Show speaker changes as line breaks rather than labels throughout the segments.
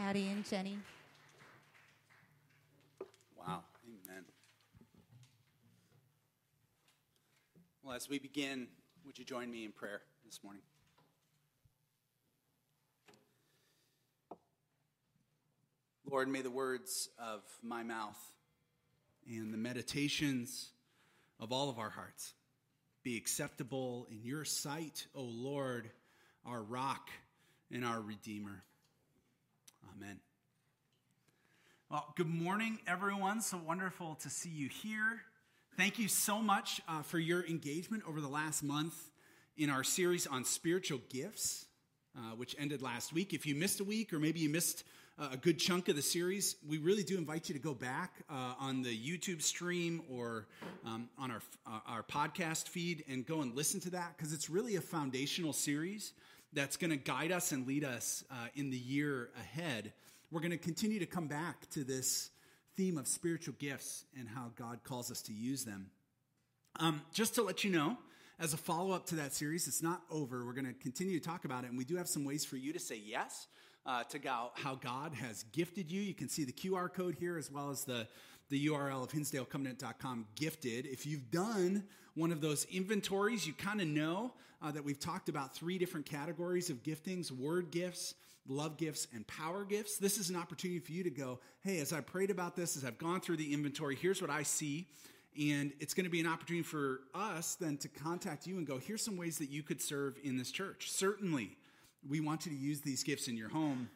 Addie and Jenny.
Wow. Amen. Well, as we begin, would you join me in prayer this morning? Lord, may the words of my mouth and the meditations of all of our hearts be acceptable in your sight, O Lord, our rock and our redeemer. Amen. Well, good morning, everyone. So wonderful to see you here. Thank you so much uh, for your engagement over the last month in our series on spiritual gifts, uh, which ended last week. If you missed a week, or maybe you missed a good chunk of the series, we really do invite you to go back uh, on the YouTube stream or um, on our, uh, our podcast feed and go and listen to that because it's really a foundational series that's going to guide us and lead us uh, in the year ahead. We're going to continue to come back to this theme of spiritual gifts and how God calls us to use them. Um, just to let you know, as a follow up to that series, it's not over. We're going to continue to talk about it, and we do have some ways for you to say yes uh, to how God has gifted you. You can see the QR code here as well as the, the URL of hinsdalecovenant.com gifted. If you've done one of those inventories, you kind of know uh, that we've talked about three different categories of giftings word gifts, love gifts, and power gifts. This is an opportunity for you to go, hey, as I prayed about this, as I've gone through the inventory, here's what I see. And it's going to be an opportunity for us then to contact you and go, here's some ways that you could serve in this church. Certainly, we want you to use these gifts in your home,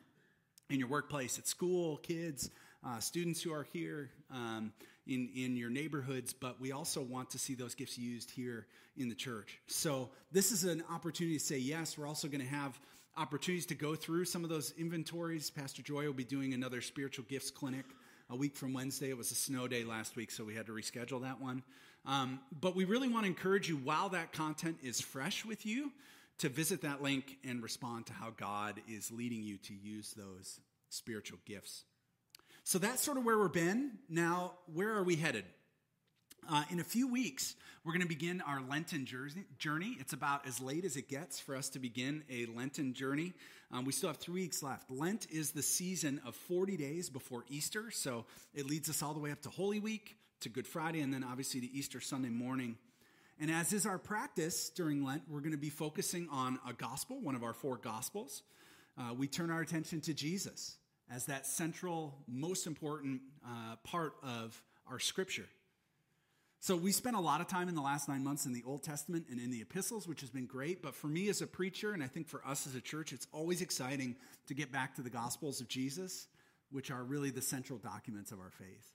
in your workplace, at school, kids, uh, students who are here, um, in, in your neighborhoods, but we also want to see those gifts used here in the church. So, this is an opportunity to say yes. We're also going to have opportunities to go through some of those inventories. Pastor Joy will be doing another spiritual gifts clinic a week from Wednesday. It was a snow day last week, so we had to reschedule that one. Um, but we really want to encourage you while that content is fresh with you to visit that link and respond to how God is leading you to use those spiritual gifts. So that's sort of where we've been. Now, where are we headed? Uh, in a few weeks, we're going to begin our Lenten journey. It's about as late as it gets for us to begin a Lenten journey. Um, we still have three weeks left. Lent is the season of 40 days before Easter, so it leads us all the way up to Holy Week, to Good Friday, and then obviously to Easter Sunday morning. And as is our practice during Lent, we're going to be focusing on a gospel, one of our four gospels. Uh, we turn our attention to Jesus as that central, most important uh, part of our scripture. So we spent a lot of time in the last nine months in the Old Testament and in the epistles, which has been great. But for me as a preacher, and I think for us as a church, it's always exciting to get back to the Gospels of Jesus, which are really the central documents of our faith.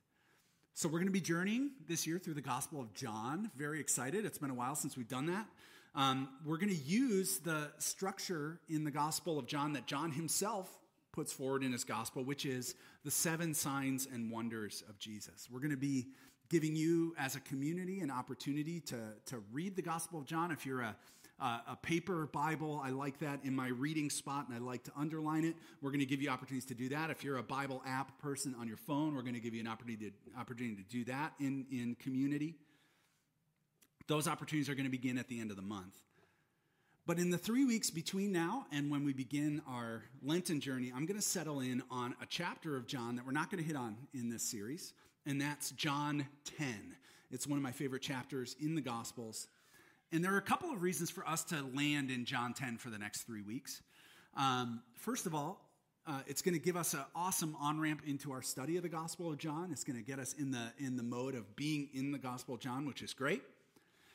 So we're going to be journeying this year through the Gospel of John. Very excited. It's been a while since we've done that. Um, we're going to use the structure in the Gospel of John that John himself puts forward in his Gospel, which is the seven signs and wonders of Jesus. We're going to be giving you as a community an opportunity to, to read the Gospel of John. If you're a uh, a paper Bible. I like that in my reading spot and I like to underline it. We're going to give you opportunities to do that. If you're a Bible app person on your phone, we're going to give you an opportunity to, opportunity to do that in, in community. Those opportunities are going to begin at the end of the month. But in the three weeks between now and when we begin our Lenten journey, I'm going to settle in on a chapter of John that we're not going to hit on in this series, and that's John 10. It's one of my favorite chapters in the Gospels. And there are a couple of reasons for us to land in John 10 for the next three weeks. Um, first of all, uh, it's going to give us an awesome on ramp into our study of the Gospel of John. It's going to get us in the in the mode of being in the Gospel of John, which is great.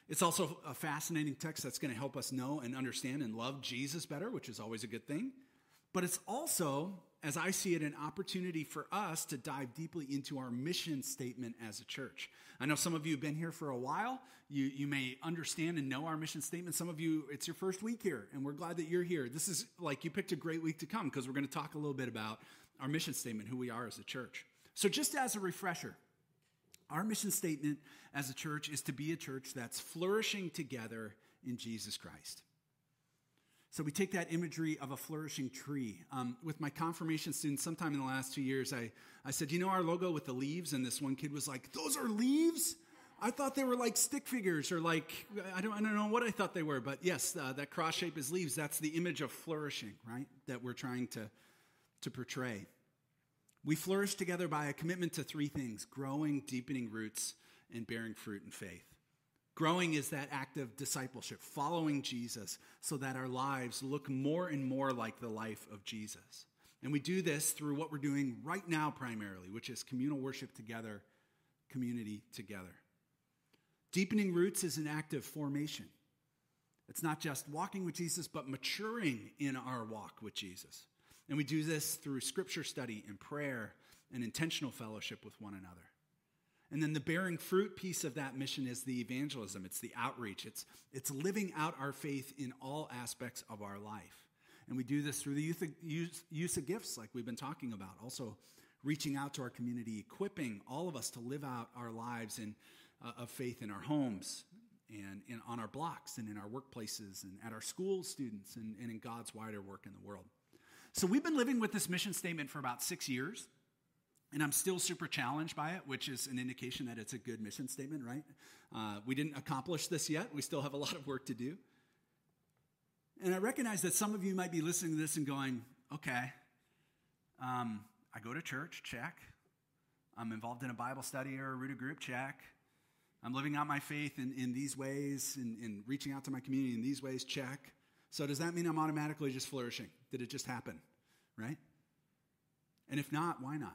It's also a fascinating text that's going to help us know and understand and love Jesus better, which is always a good thing. But it's also as I see it, an opportunity for us to dive deeply into our mission statement as a church. I know some of you have been here for a while. You, you may understand and know our mission statement. Some of you, it's your first week here, and we're glad that you're here. This is like you picked a great week to come because we're going to talk a little bit about our mission statement, who we are as a church. So, just as a refresher, our mission statement as a church is to be a church that's flourishing together in Jesus Christ. So we take that imagery of a flourishing tree. Um, with my confirmation students, sometime in the last two years, I, I said, You know our logo with the leaves? And this one kid was like, Those are leaves? I thought they were like stick figures or like, I don't, I don't know what I thought they were. But yes, uh, that cross shape is leaves. That's the image of flourishing, right? That we're trying to, to portray. We flourish together by a commitment to three things growing, deepening roots, and bearing fruit in faith. Growing is that act of discipleship, following Jesus so that our lives look more and more like the life of Jesus. And we do this through what we're doing right now, primarily, which is communal worship together, community together. Deepening roots is an act of formation. It's not just walking with Jesus, but maturing in our walk with Jesus. And we do this through scripture study and prayer and intentional fellowship with one another. And then the bearing fruit piece of that mission is the evangelism, it's the outreach, it's, it's living out our faith in all aspects of our life. And we do this through the use of, use, use of gifts, like we've been talking about. Also, reaching out to our community, equipping all of us to live out our lives in, uh, of faith in our homes and in, on our blocks and in our workplaces and at our schools, students, and, and in God's wider work in the world. So we've been living with this mission statement for about six years. And I'm still super challenged by it, which is an indication that it's a good mission statement, right? Uh, we didn't accomplish this yet. We still have a lot of work to do. And I recognize that some of you might be listening to this and going, okay, um, I go to church, check. I'm involved in a Bible study or a rooted group, check. I'm living out my faith in, in these ways and in, in reaching out to my community in these ways, check. So does that mean I'm automatically just flourishing? Did it just happen? Right? And if not, why not?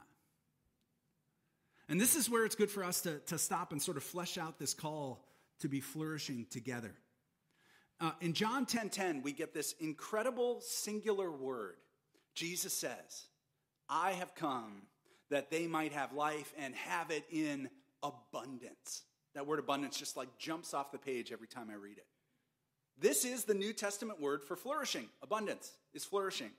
And this is where it's good for us to, to stop and sort of flesh out this call to be flourishing together. Uh, in John 10:10, 10, 10, we get this incredible singular word. Jesus says, I have come that they might have life and have it in abundance. That word abundance just like jumps off the page every time I read it. This is the New Testament word for flourishing. Abundance is flourishing.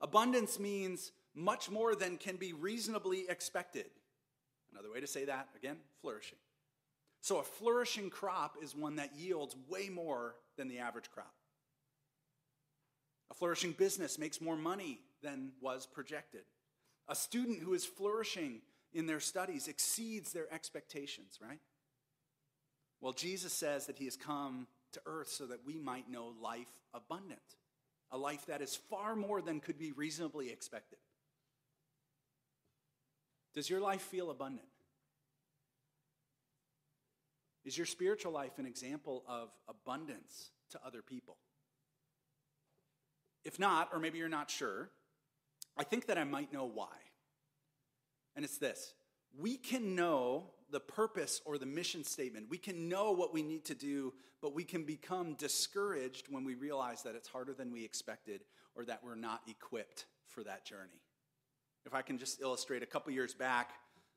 Abundance means much more than can be reasonably expected. Another way to say that, again, flourishing. So a flourishing crop is one that yields way more than the average crop. A flourishing business makes more money than was projected. A student who is flourishing in their studies exceeds their expectations, right? Well, Jesus says that he has come to earth so that we might know life abundant, a life that is far more than could be reasonably expected. Does your life feel abundant? Is your spiritual life an example of abundance to other people? If not, or maybe you're not sure, I think that I might know why. And it's this we can know the purpose or the mission statement. We can know what we need to do, but we can become discouraged when we realize that it's harder than we expected or that we're not equipped for that journey. If I can just illustrate, a couple years back,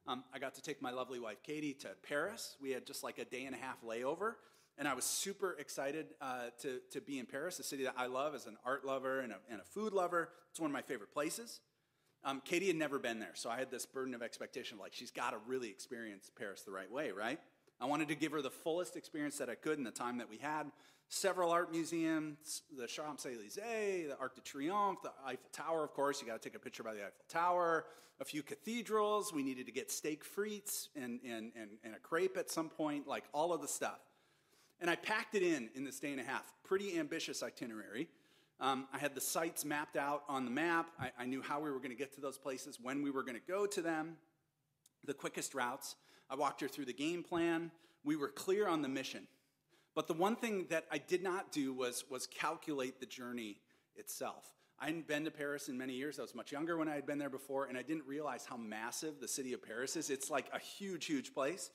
um, I got to take my lovely wife Katie to Paris. We had just like a day and a half layover, and I was super excited uh, to, to be in Paris, a city that I love as an art lover and a, and a food lover. It's one of my favorite places. Um, Katie had never been there, so I had this burden of expectation of like, she's got to really experience Paris the right way, right? I wanted to give her the fullest experience that I could in the time that we had. Several art museums, the Champs Elysees, the Arc de Triomphe, the Eiffel Tower, of course. You got to take a picture by the Eiffel Tower. A few cathedrals. We needed to get steak frites and, and, and, and a crepe at some point, like all of the stuff. And I packed it in in this day and a half. Pretty ambitious itinerary. Um, I had the sites mapped out on the map. I, I knew how we were going to get to those places, when we were going to go to them, the quickest routes. I walked her through the game plan. We were clear on the mission. But the one thing that I did not do was, was calculate the journey itself. I hadn't been to Paris in many years. I was much younger when I had been there before, and I didn't realize how massive the city of Paris is. It's like a huge, huge place.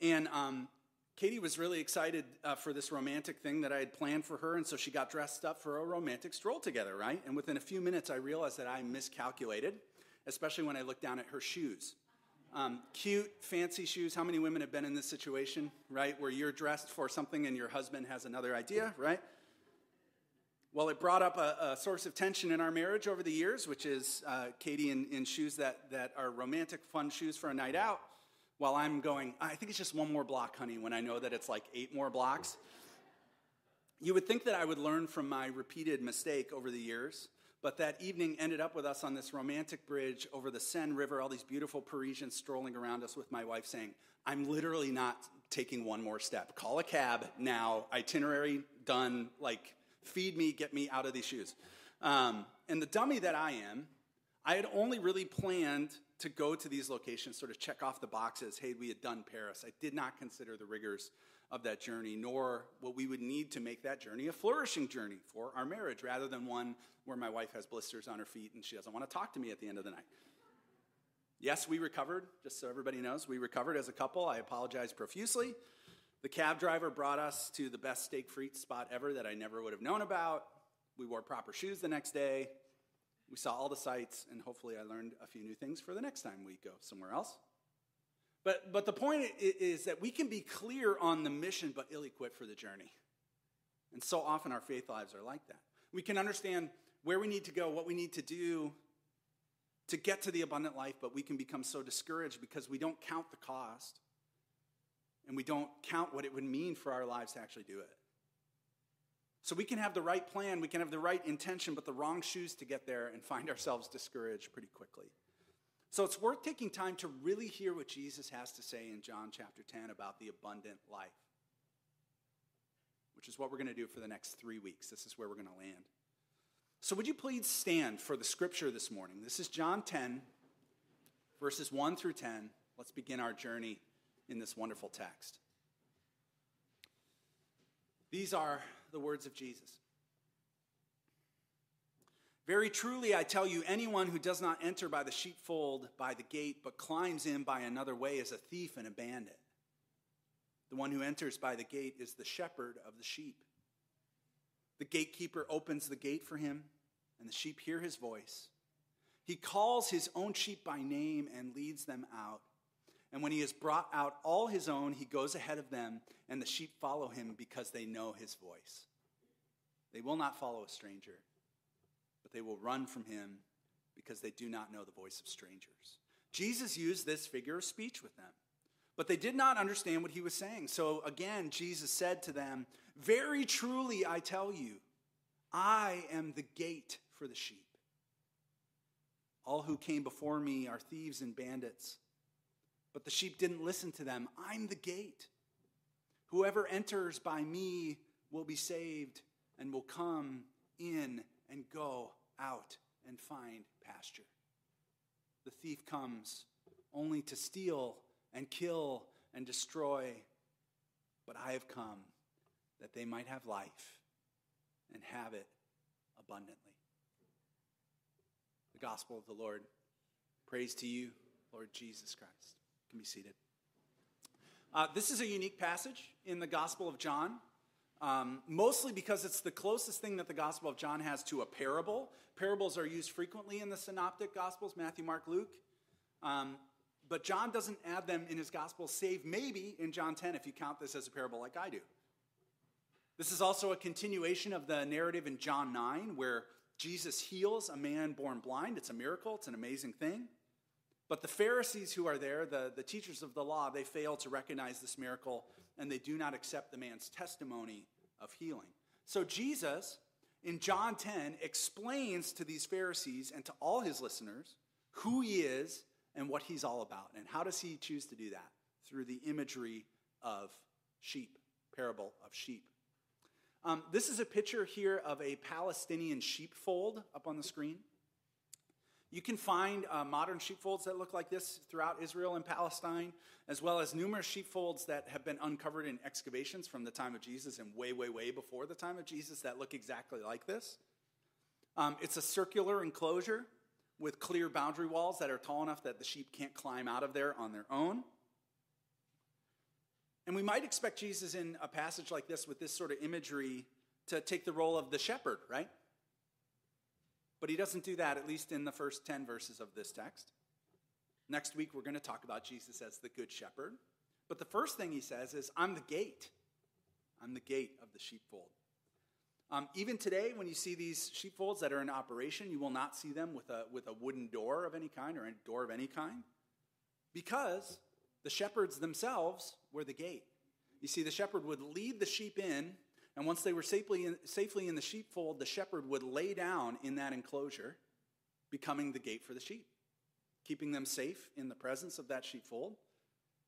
And um, Katie was really excited uh, for this romantic thing that I had planned for her, and so she got dressed up for a romantic stroll together, right? And within a few minutes, I realized that I miscalculated, especially when I looked down at her shoes. Um, cute, fancy shoes. How many women have been in this situation, right? Where you're dressed for something and your husband has another idea, right? Well, it brought up a, a source of tension in our marriage over the years, which is uh, Katie in, in shoes that, that are romantic, fun shoes for a night out while I'm going, I think it's just one more block, honey, when I know that it's like eight more blocks. You would think that I would learn from my repeated mistake over the years, but that evening ended up with us on this romantic bridge over the Seine River, all these beautiful Parisians strolling around us with my wife saying, I'm literally not taking one more step. Call a cab now, itinerary done, like, feed me, get me out of these shoes. Um, and the dummy that I am, I had only really planned to go to these locations, sort of check off the boxes. Hey, we had done Paris. I did not consider the rigors of that journey, nor what we would need to make that journey a flourishing journey for our marriage, rather than one where my wife has blisters on her feet and she doesn't want to talk to me at the end of the night. Yes, we recovered, just so everybody knows. We recovered as a couple. I apologize profusely. The cab driver brought us to the best steak frite spot ever that I never would have known about. We wore proper shoes the next day. We saw all the sights, and hopefully, I learned a few new things for the next time we go somewhere else. But, but the point is that we can be clear on the mission, but ill equipped for the journey. And so often our faith lives are like that. We can understand where we need to go, what we need to do to get to the abundant life, but we can become so discouraged because we don't count the cost and we don't count what it would mean for our lives to actually do it. So we can have the right plan, we can have the right intention, but the wrong shoes to get there and find ourselves discouraged pretty quickly. So it's worth taking time to really hear what Jesus has to say in John chapter 10 about the abundant life, which is what we're going to do for the next three weeks. This is where we're going to land. So, would you please stand for the scripture this morning? This is John 10, verses 1 through 10. Let's begin our journey in this wonderful text. These are the words of Jesus. Very truly, I tell you, anyone who does not enter by the sheepfold by the gate, but climbs in by another way, is a thief and a bandit. The one who enters by the gate is the shepherd of the sheep. The gatekeeper opens the gate for him, and the sheep hear his voice. He calls his own sheep by name and leads them out. And when he has brought out all his own, he goes ahead of them, and the sheep follow him because they know his voice. They will not follow a stranger, but they will run from him because they do not know the voice of strangers. Jesus used this figure of speech with them, but they did not understand what he was saying. So again, Jesus said to them, Very truly, I tell you, I am the gate for the sheep. All who came before me are thieves and bandits, but the sheep didn't listen to them. I'm the gate. Whoever enters by me will be saved and will come in and go out and find pasture. The thief comes only to steal and kill and destroy, but I have come that they might have life and have it abundantly. The gospel of the Lord. Praise to you, Lord Jesus Christ. Can be seated. Uh, this is a unique passage in the Gospel of John, um, mostly because it's the closest thing that the Gospel of John has to a parable. Parables are used frequently in the Synoptic Gospels Matthew, Mark, Luke. Um, but John doesn't add them in his Gospel, save maybe in John 10 if you count this as a parable like I do. This is also a continuation of the narrative in John 9, where Jesus heals a man born blind. It's a miracle, it's an amazing thing. But the Pharisees who are there, the, the teachers of the law, they fail to recognize this miracle and they do not accept the man's testimony of healing. So Jesus, in John 10, explains to these Pharisees and to all his listeners who he is and what he's all about. And how does he choose to do that? Through the imagery of sheep, parable of sheep. Um, this is a picture here of a Palestinian sheepfold up on the screen. You can find uh, modern sheepfolds that look like this throughout Israel and Palestine, as well as numerous sheepfolds that have been uncovered in excavations from the time of Jesus and way, way, way before the time of Jesus that look exactly like this. Um, it's a circular enclosure with clear boundary walls that are tall enough that the sheep can't climb out of there on their own. And we might expect Jesus in a passage like this with this sort of imagery to take the role of the shepherd, right? But he doesn't do that, at least in the first 10 verses of this text. Next week, we're going to talk about Jesus as the good shepherd. But the first thing he says is, I'm the gate. I'm the gate of the sheepfold. Um, even today, when you see these sheepfolds that are in operation, you will not see them with a, with a wooden door of any kind or a door of any kind because the shepherds themselves were the gate. You see, the shepherd would lead the sheep in, and once they were safely in, safely in the sheepfold, the shepherd would lay down in that enclosure, becoming the gate for the sheep, keeping them safe in the presence of that sheepfold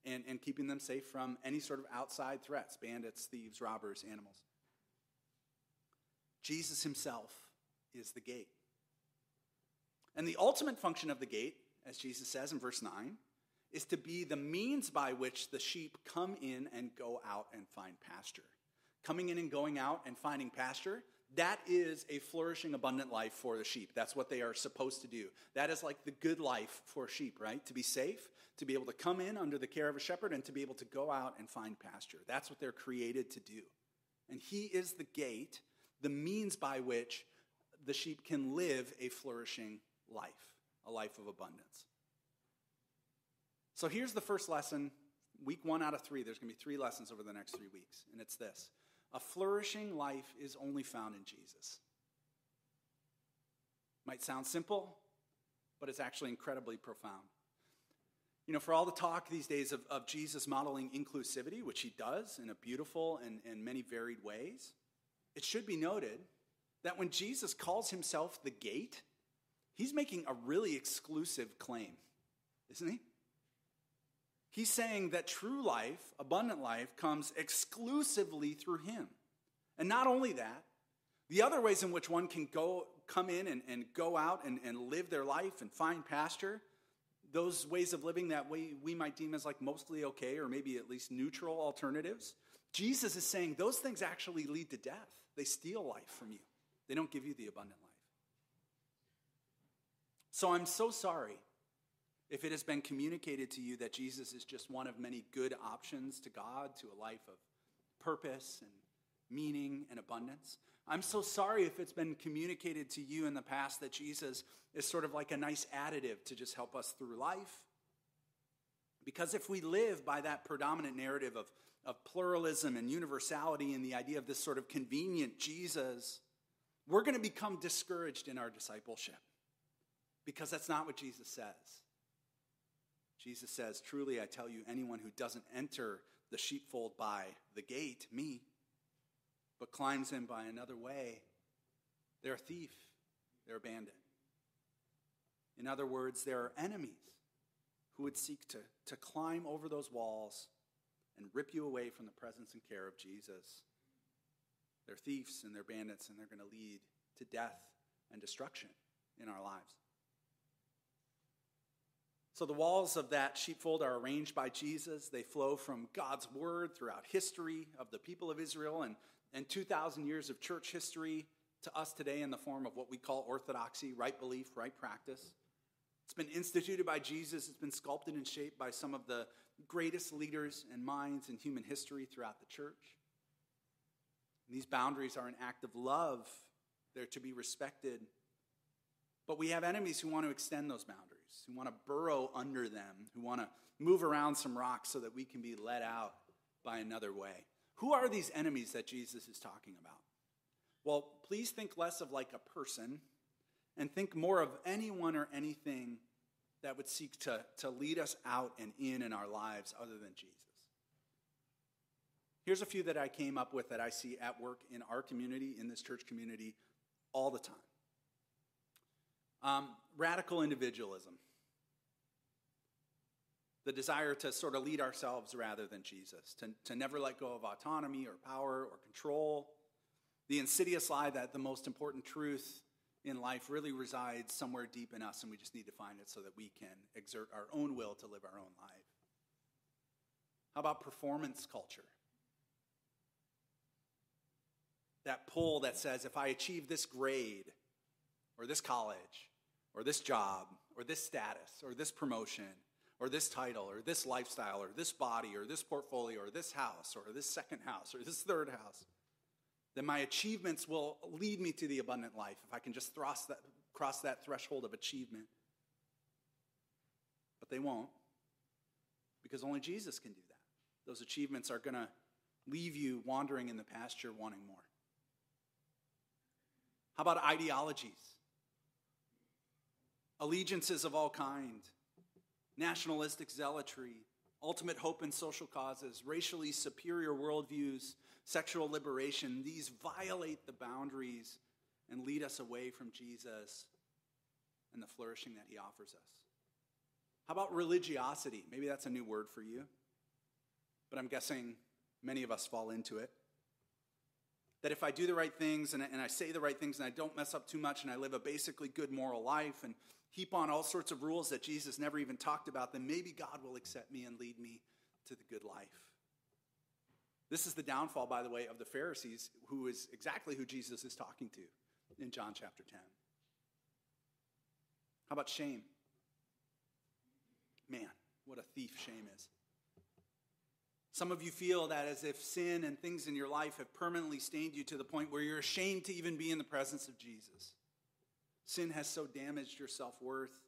and, and keeping them safe from any sort of outside threats bandits, thieves, robbers, animals. Jesus himself is the gate. And the ultimate function of the gate, as Jesus says in verse 9, is to be the means by which the sheep come in and go out and find pasture. Coming in and going out and finding pasture, that is a flourishing, abundant life for the sheep. That's what they are supposed to do. That is like the good life for sheep, right? To be safe, to be able to come in under the care of a shepherd, and to be able to go out and find pasture. That's what they're created to do. And He is the gate, the means by which the sheep can live a flourishing life, a life of abundance. So here's the first lesson, week one out of three. There's going to be three lessons over the next three weeks, and it's this a flourishing life is only found in Jesus. Might sound simple, but it's actually incredibly profound. You know, for all the talk these days of, of Jesus modeling inclusivity, which he does in a beautiful and, and many varied ways, it should be noted that when Jesus calls himself the gate, he's making a really exclusive claim, isn't he? He's saying that true life, abundant life, comes exclusively through him. And not only that, the other ways in which one can go, come in and, and go out and, and live their life and find pasture, those ways of living that we, we might deem as like mostly okay or maybe at least neutral alternatives, Jesus is saying those things actually lead to death. They steal life from you, they don't give you the abundant life. So I'm so sorry if it has been communicated to you that Jesus is just one of many good options to God to a life of purpose and meaning and abundance, I'm so sorry if it's been communicated to you in the past that Jesus is sort of like a nice additive to just help us through life. Because if we live by that predominant narrative of, of pluralism and universality and the idea of this sort of convenient Jesus, we're going to become discouraged in our discipleship because that's not what Jesus says. Jesus says, Truly, I tell you, anyone who doesn't enter the sheepfold by the gate, me, but climbs in by another way, they're a thief, they're a bandit. In other words, there are enemies who would seek to, to climb over those walls and rip you away from the presence and care of Jesus. They're thieves and they're bandits, and they're going to lead to death and destruction in our lives. So the walls of that sheepfold are arranged by Jesus. They flow from God's word throughout history of the people of Israel and, and 2,000 years of church history to us today in the form of what we call orthodoxy, right belief, right practice. It's been instituted by Jesus, it's been sculpted and shaped by some of the greatest leaders and minds in human history throughout the church. And these boundaries are an act of love, they're to be respected. But we have enemies who want to extend those boundaries who want to burrow under them, who want to move around some rocks so that we can be let out by another way. Who are these enemies that Jesus is talking about? Well, please think less of like a person and think more of anyone or anything that would seek to, to lead us out and in in our lives other than Jesus. Here's a few that I came up with that I see at work in our community, in this church community, all the time. Um, radical individualism the desire to sort of lead ourselves rather than Jesus, to, to never let go of autonomy or power or control. The insidious lie that the most important truth in life really resides somewhere deep in us, and we just need to find it so that we can exert our own will to live our own life. How about performance culture? That pull that says if I achieve this grade, or this college, or this job, or this status, or this promotion, or this title or this lifestyle or this body or this portfolio or this house or this second house or this third house, then my achievements will lead me to the abundant life if I can just that, cross that threshold of achievement. But they won't because only Jesus can do that. Those achievements are going to leave you wandering in the pasture wanting more. How about ideologies? Allegiances of all kinds nationalistic zealotry, ultimate hope in social causes, racially superior worldviews, sexual liberation, these violate the boundaries and lead us away from Jesus and the flourishing that he offers us. How about religiosity? Maybe that's a new word for you, but I'm guessing many of us fall into it. That if I do the right things and I, and I say the right things and I don't mess up too much and I live a basically good moral life and heap on all sorts of rules that Jesus never even talked about, then maybe God will accept me and lead me to the good life. This is the downfall, by the way, of the Pharisees, who is exactly who Jesus is talking to in John chapter 10. How about shame? Man, what a thief shame is. Some of you feel that as if sin and things in your life have permanently stained you to the point where you're ashamed to even be in the presence of Jesus. Sin has so damaged your self worth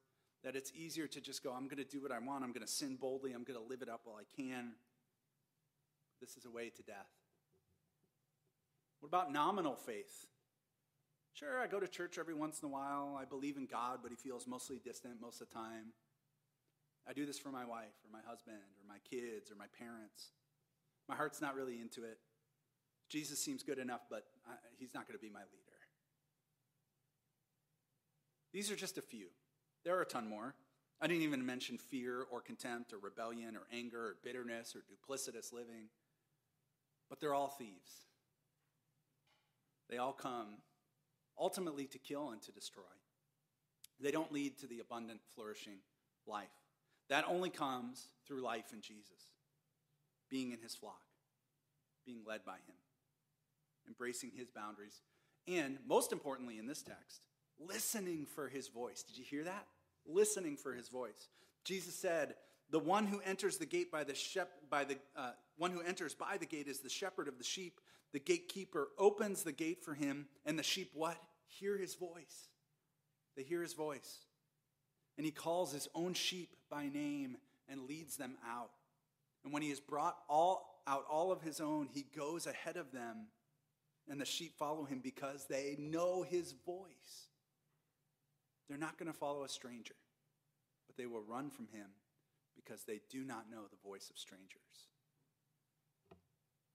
that it's easier to just go, I'm going to do what I want. I'm going to sin boldly. I'm going to live it up while I can. This is a way to death. What about nominal faith? Sure, I go to church every once in a while. I believe in God, but he feels mostly distant most of the time. I do this for my wife or my husband or my kids or my parents. My heart's not really into it. Jesus seems good enough, but he's not going to be my leader. These are just a few. There are a ton more. I didn't even mention fear or contempt or rebellion or anger or bitterness or duplicitous living. But they're all thieves. They all come ultimately to kill and to destroy. They don't lead to the abundant, flourishing life. That only comes through life in Jesus, being in his flock, being led by him, embracing his boundaries, and most importantly in this text, listening for his voice. Did you hear that? Listening for his voice. Jesus said, "The one who enters the gate by the shep- by the uh, one who enters by the gate is the shepherd of the sheep. The gatekeeper opens the gate for him, and the sheep what? Hear his voice. They hear his voice and he calls his own sheep by name and leads them out. And when he has brought all out all of his own, he goes ahead of them, and the sheep follow him because they know his voice. They're not going to follow a stranger, but they will run from him because they do not know the voice of strangers.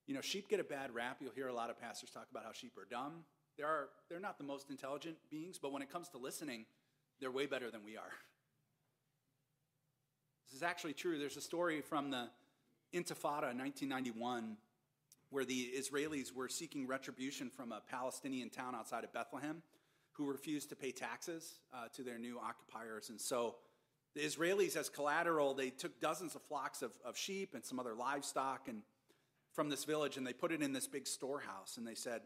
You know, sheep get a bad rap. You'll hear a lot of pastors talk about how sheep are dumb. They are, they're not the most intelligent beings, but when it comes to listening, they're way better than we are. This is actually true. There's a story from the Intifada in 1991 where the Israelis were seeking retribution from a Palestinian town outside of Bethlehem who refused to pay taxes uh, to their new occupiers. And so the Israelis, as collateral, they took dozens of flocks of, of sheep and some other livestock and from this village and they put it in this big storehouse. And they said,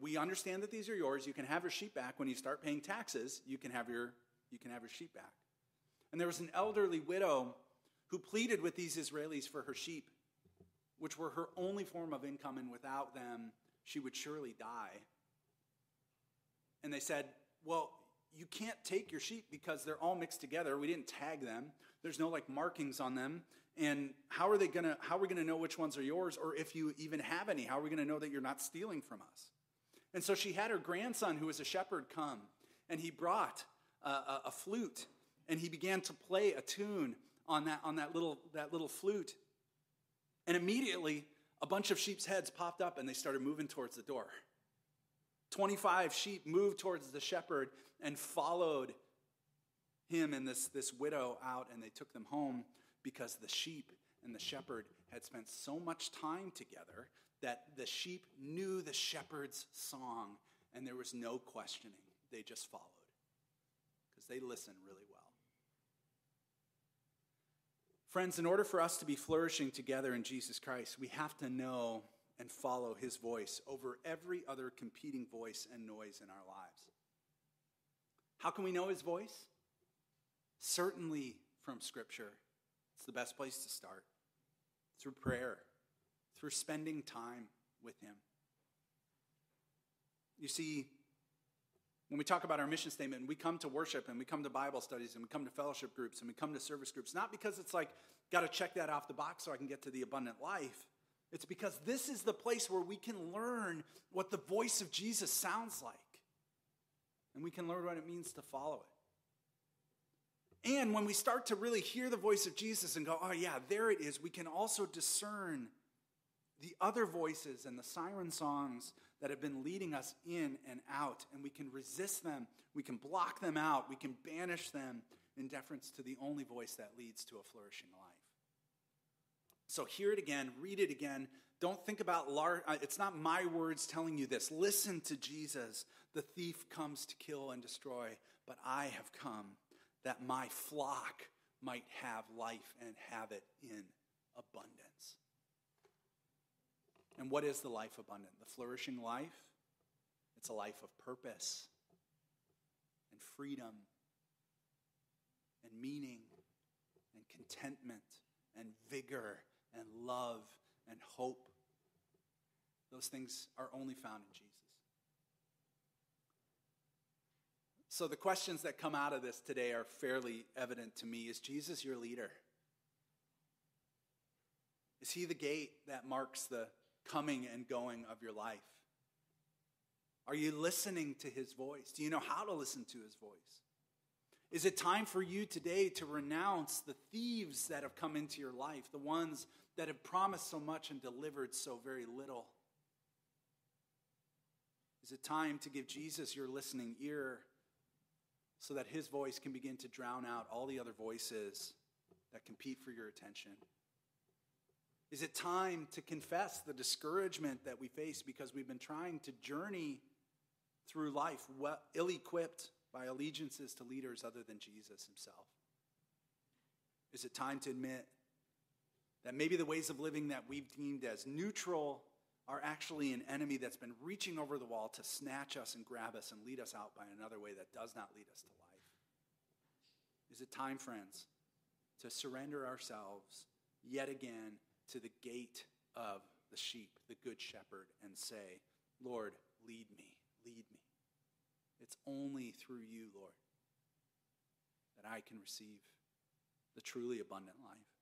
We understand that these are yours. You can have your sheep back. When you start paying taxes, you can have your, you can have your sheep back. And there was an elderly widow who pleaded with these Israelis for her sheep, which were her only form of income, and without them, she would surely die. And they said, Well, you can't take your sheep because they're all mixed together. We didn't tag them. There's no like markings on them. And how are they gonna how are we gonna know which ones are yours or if you even have any? How are we gonna know that you're not stealing from us? And so she had her grandson, who was a shepherd, come, and he brought a, a, a flute and he began to play a tune on that, on that, little, that little flute. And immediately, a bunch of sheep's heads popped up and they started moving towards the door. 25 sheep moved towards the shepherd and followed him and this, this widow out, and they took them home because the sheep and the shepherd had spent so much time together that the sheep knew the shepherd's song, and there was no questioning. They just followed because they listened really well. Friends, in order for us to be flourishing together in Jesus Christ, we have to know and follow his voice over every other competing voice and noise in our lives. How can we know his voice? Certainly from Scripture. It's the best place to start. Through prayer, through spending time with him. You see, when we talk about our mission statement, and we come to worship and we come to Bible studies and we come to fellowship groups and we come to service groups, not because it's like, got to check that off the box so I can get to the abundant life. It's because this is the place where we can learn what the voice of Jesus sounds like. And we can learn what it means to follow it. And when we start to really hear the voice of Jesus and go, oh, yeah, there it is, we can also discern the other voices and the siren songs that have been leading us in and out, and we can resist them, we can block them out, we can banish them in deference to the only voice that leads to a flourishing life. So hear it again, read it again. Don't think about large, uh, it's not my words telling you this. Listen to Jesus. The thief comes to kill and destroy, but I have come that my flock might have life and have it in abundance. And what is the life abundant? The flourishing life? It's a life of purpose and freedom and meaning and contentment and vigor and love and hope. Those things are only found in Jesus. So, the questions that come out of this today are fairly evident to me. Is Jesus your leader? Is he the gate that marks the coming and going of your life? Are you listening to his voice? Do you know how to listen to his voice? Is it time for you today to renounce the thieves that have come into your life, the ones that have promised so much and delivered so very little? Is it time to give Jesus your listening ear so that his voice can begin to drown out all the other voices that compete for your attention? Is it time to confess the discouragement that we face because we've been trying to journey through life well, ill equipped by allegiances to leaders other than Jesus himself? Is it time to admit that maybe the ways of living that we've deemed as neutral are actually an enemy that's been reaching over the wall to snatch us and grab us and lead us out by another way that does not lead us to life? Is it time, friends, to surrender ourselves yet again to the gate of the sheep, the good shepherd, and say, Lord, lead me, lead me. It's only through you, Lord, that I can receive the truly abundant life.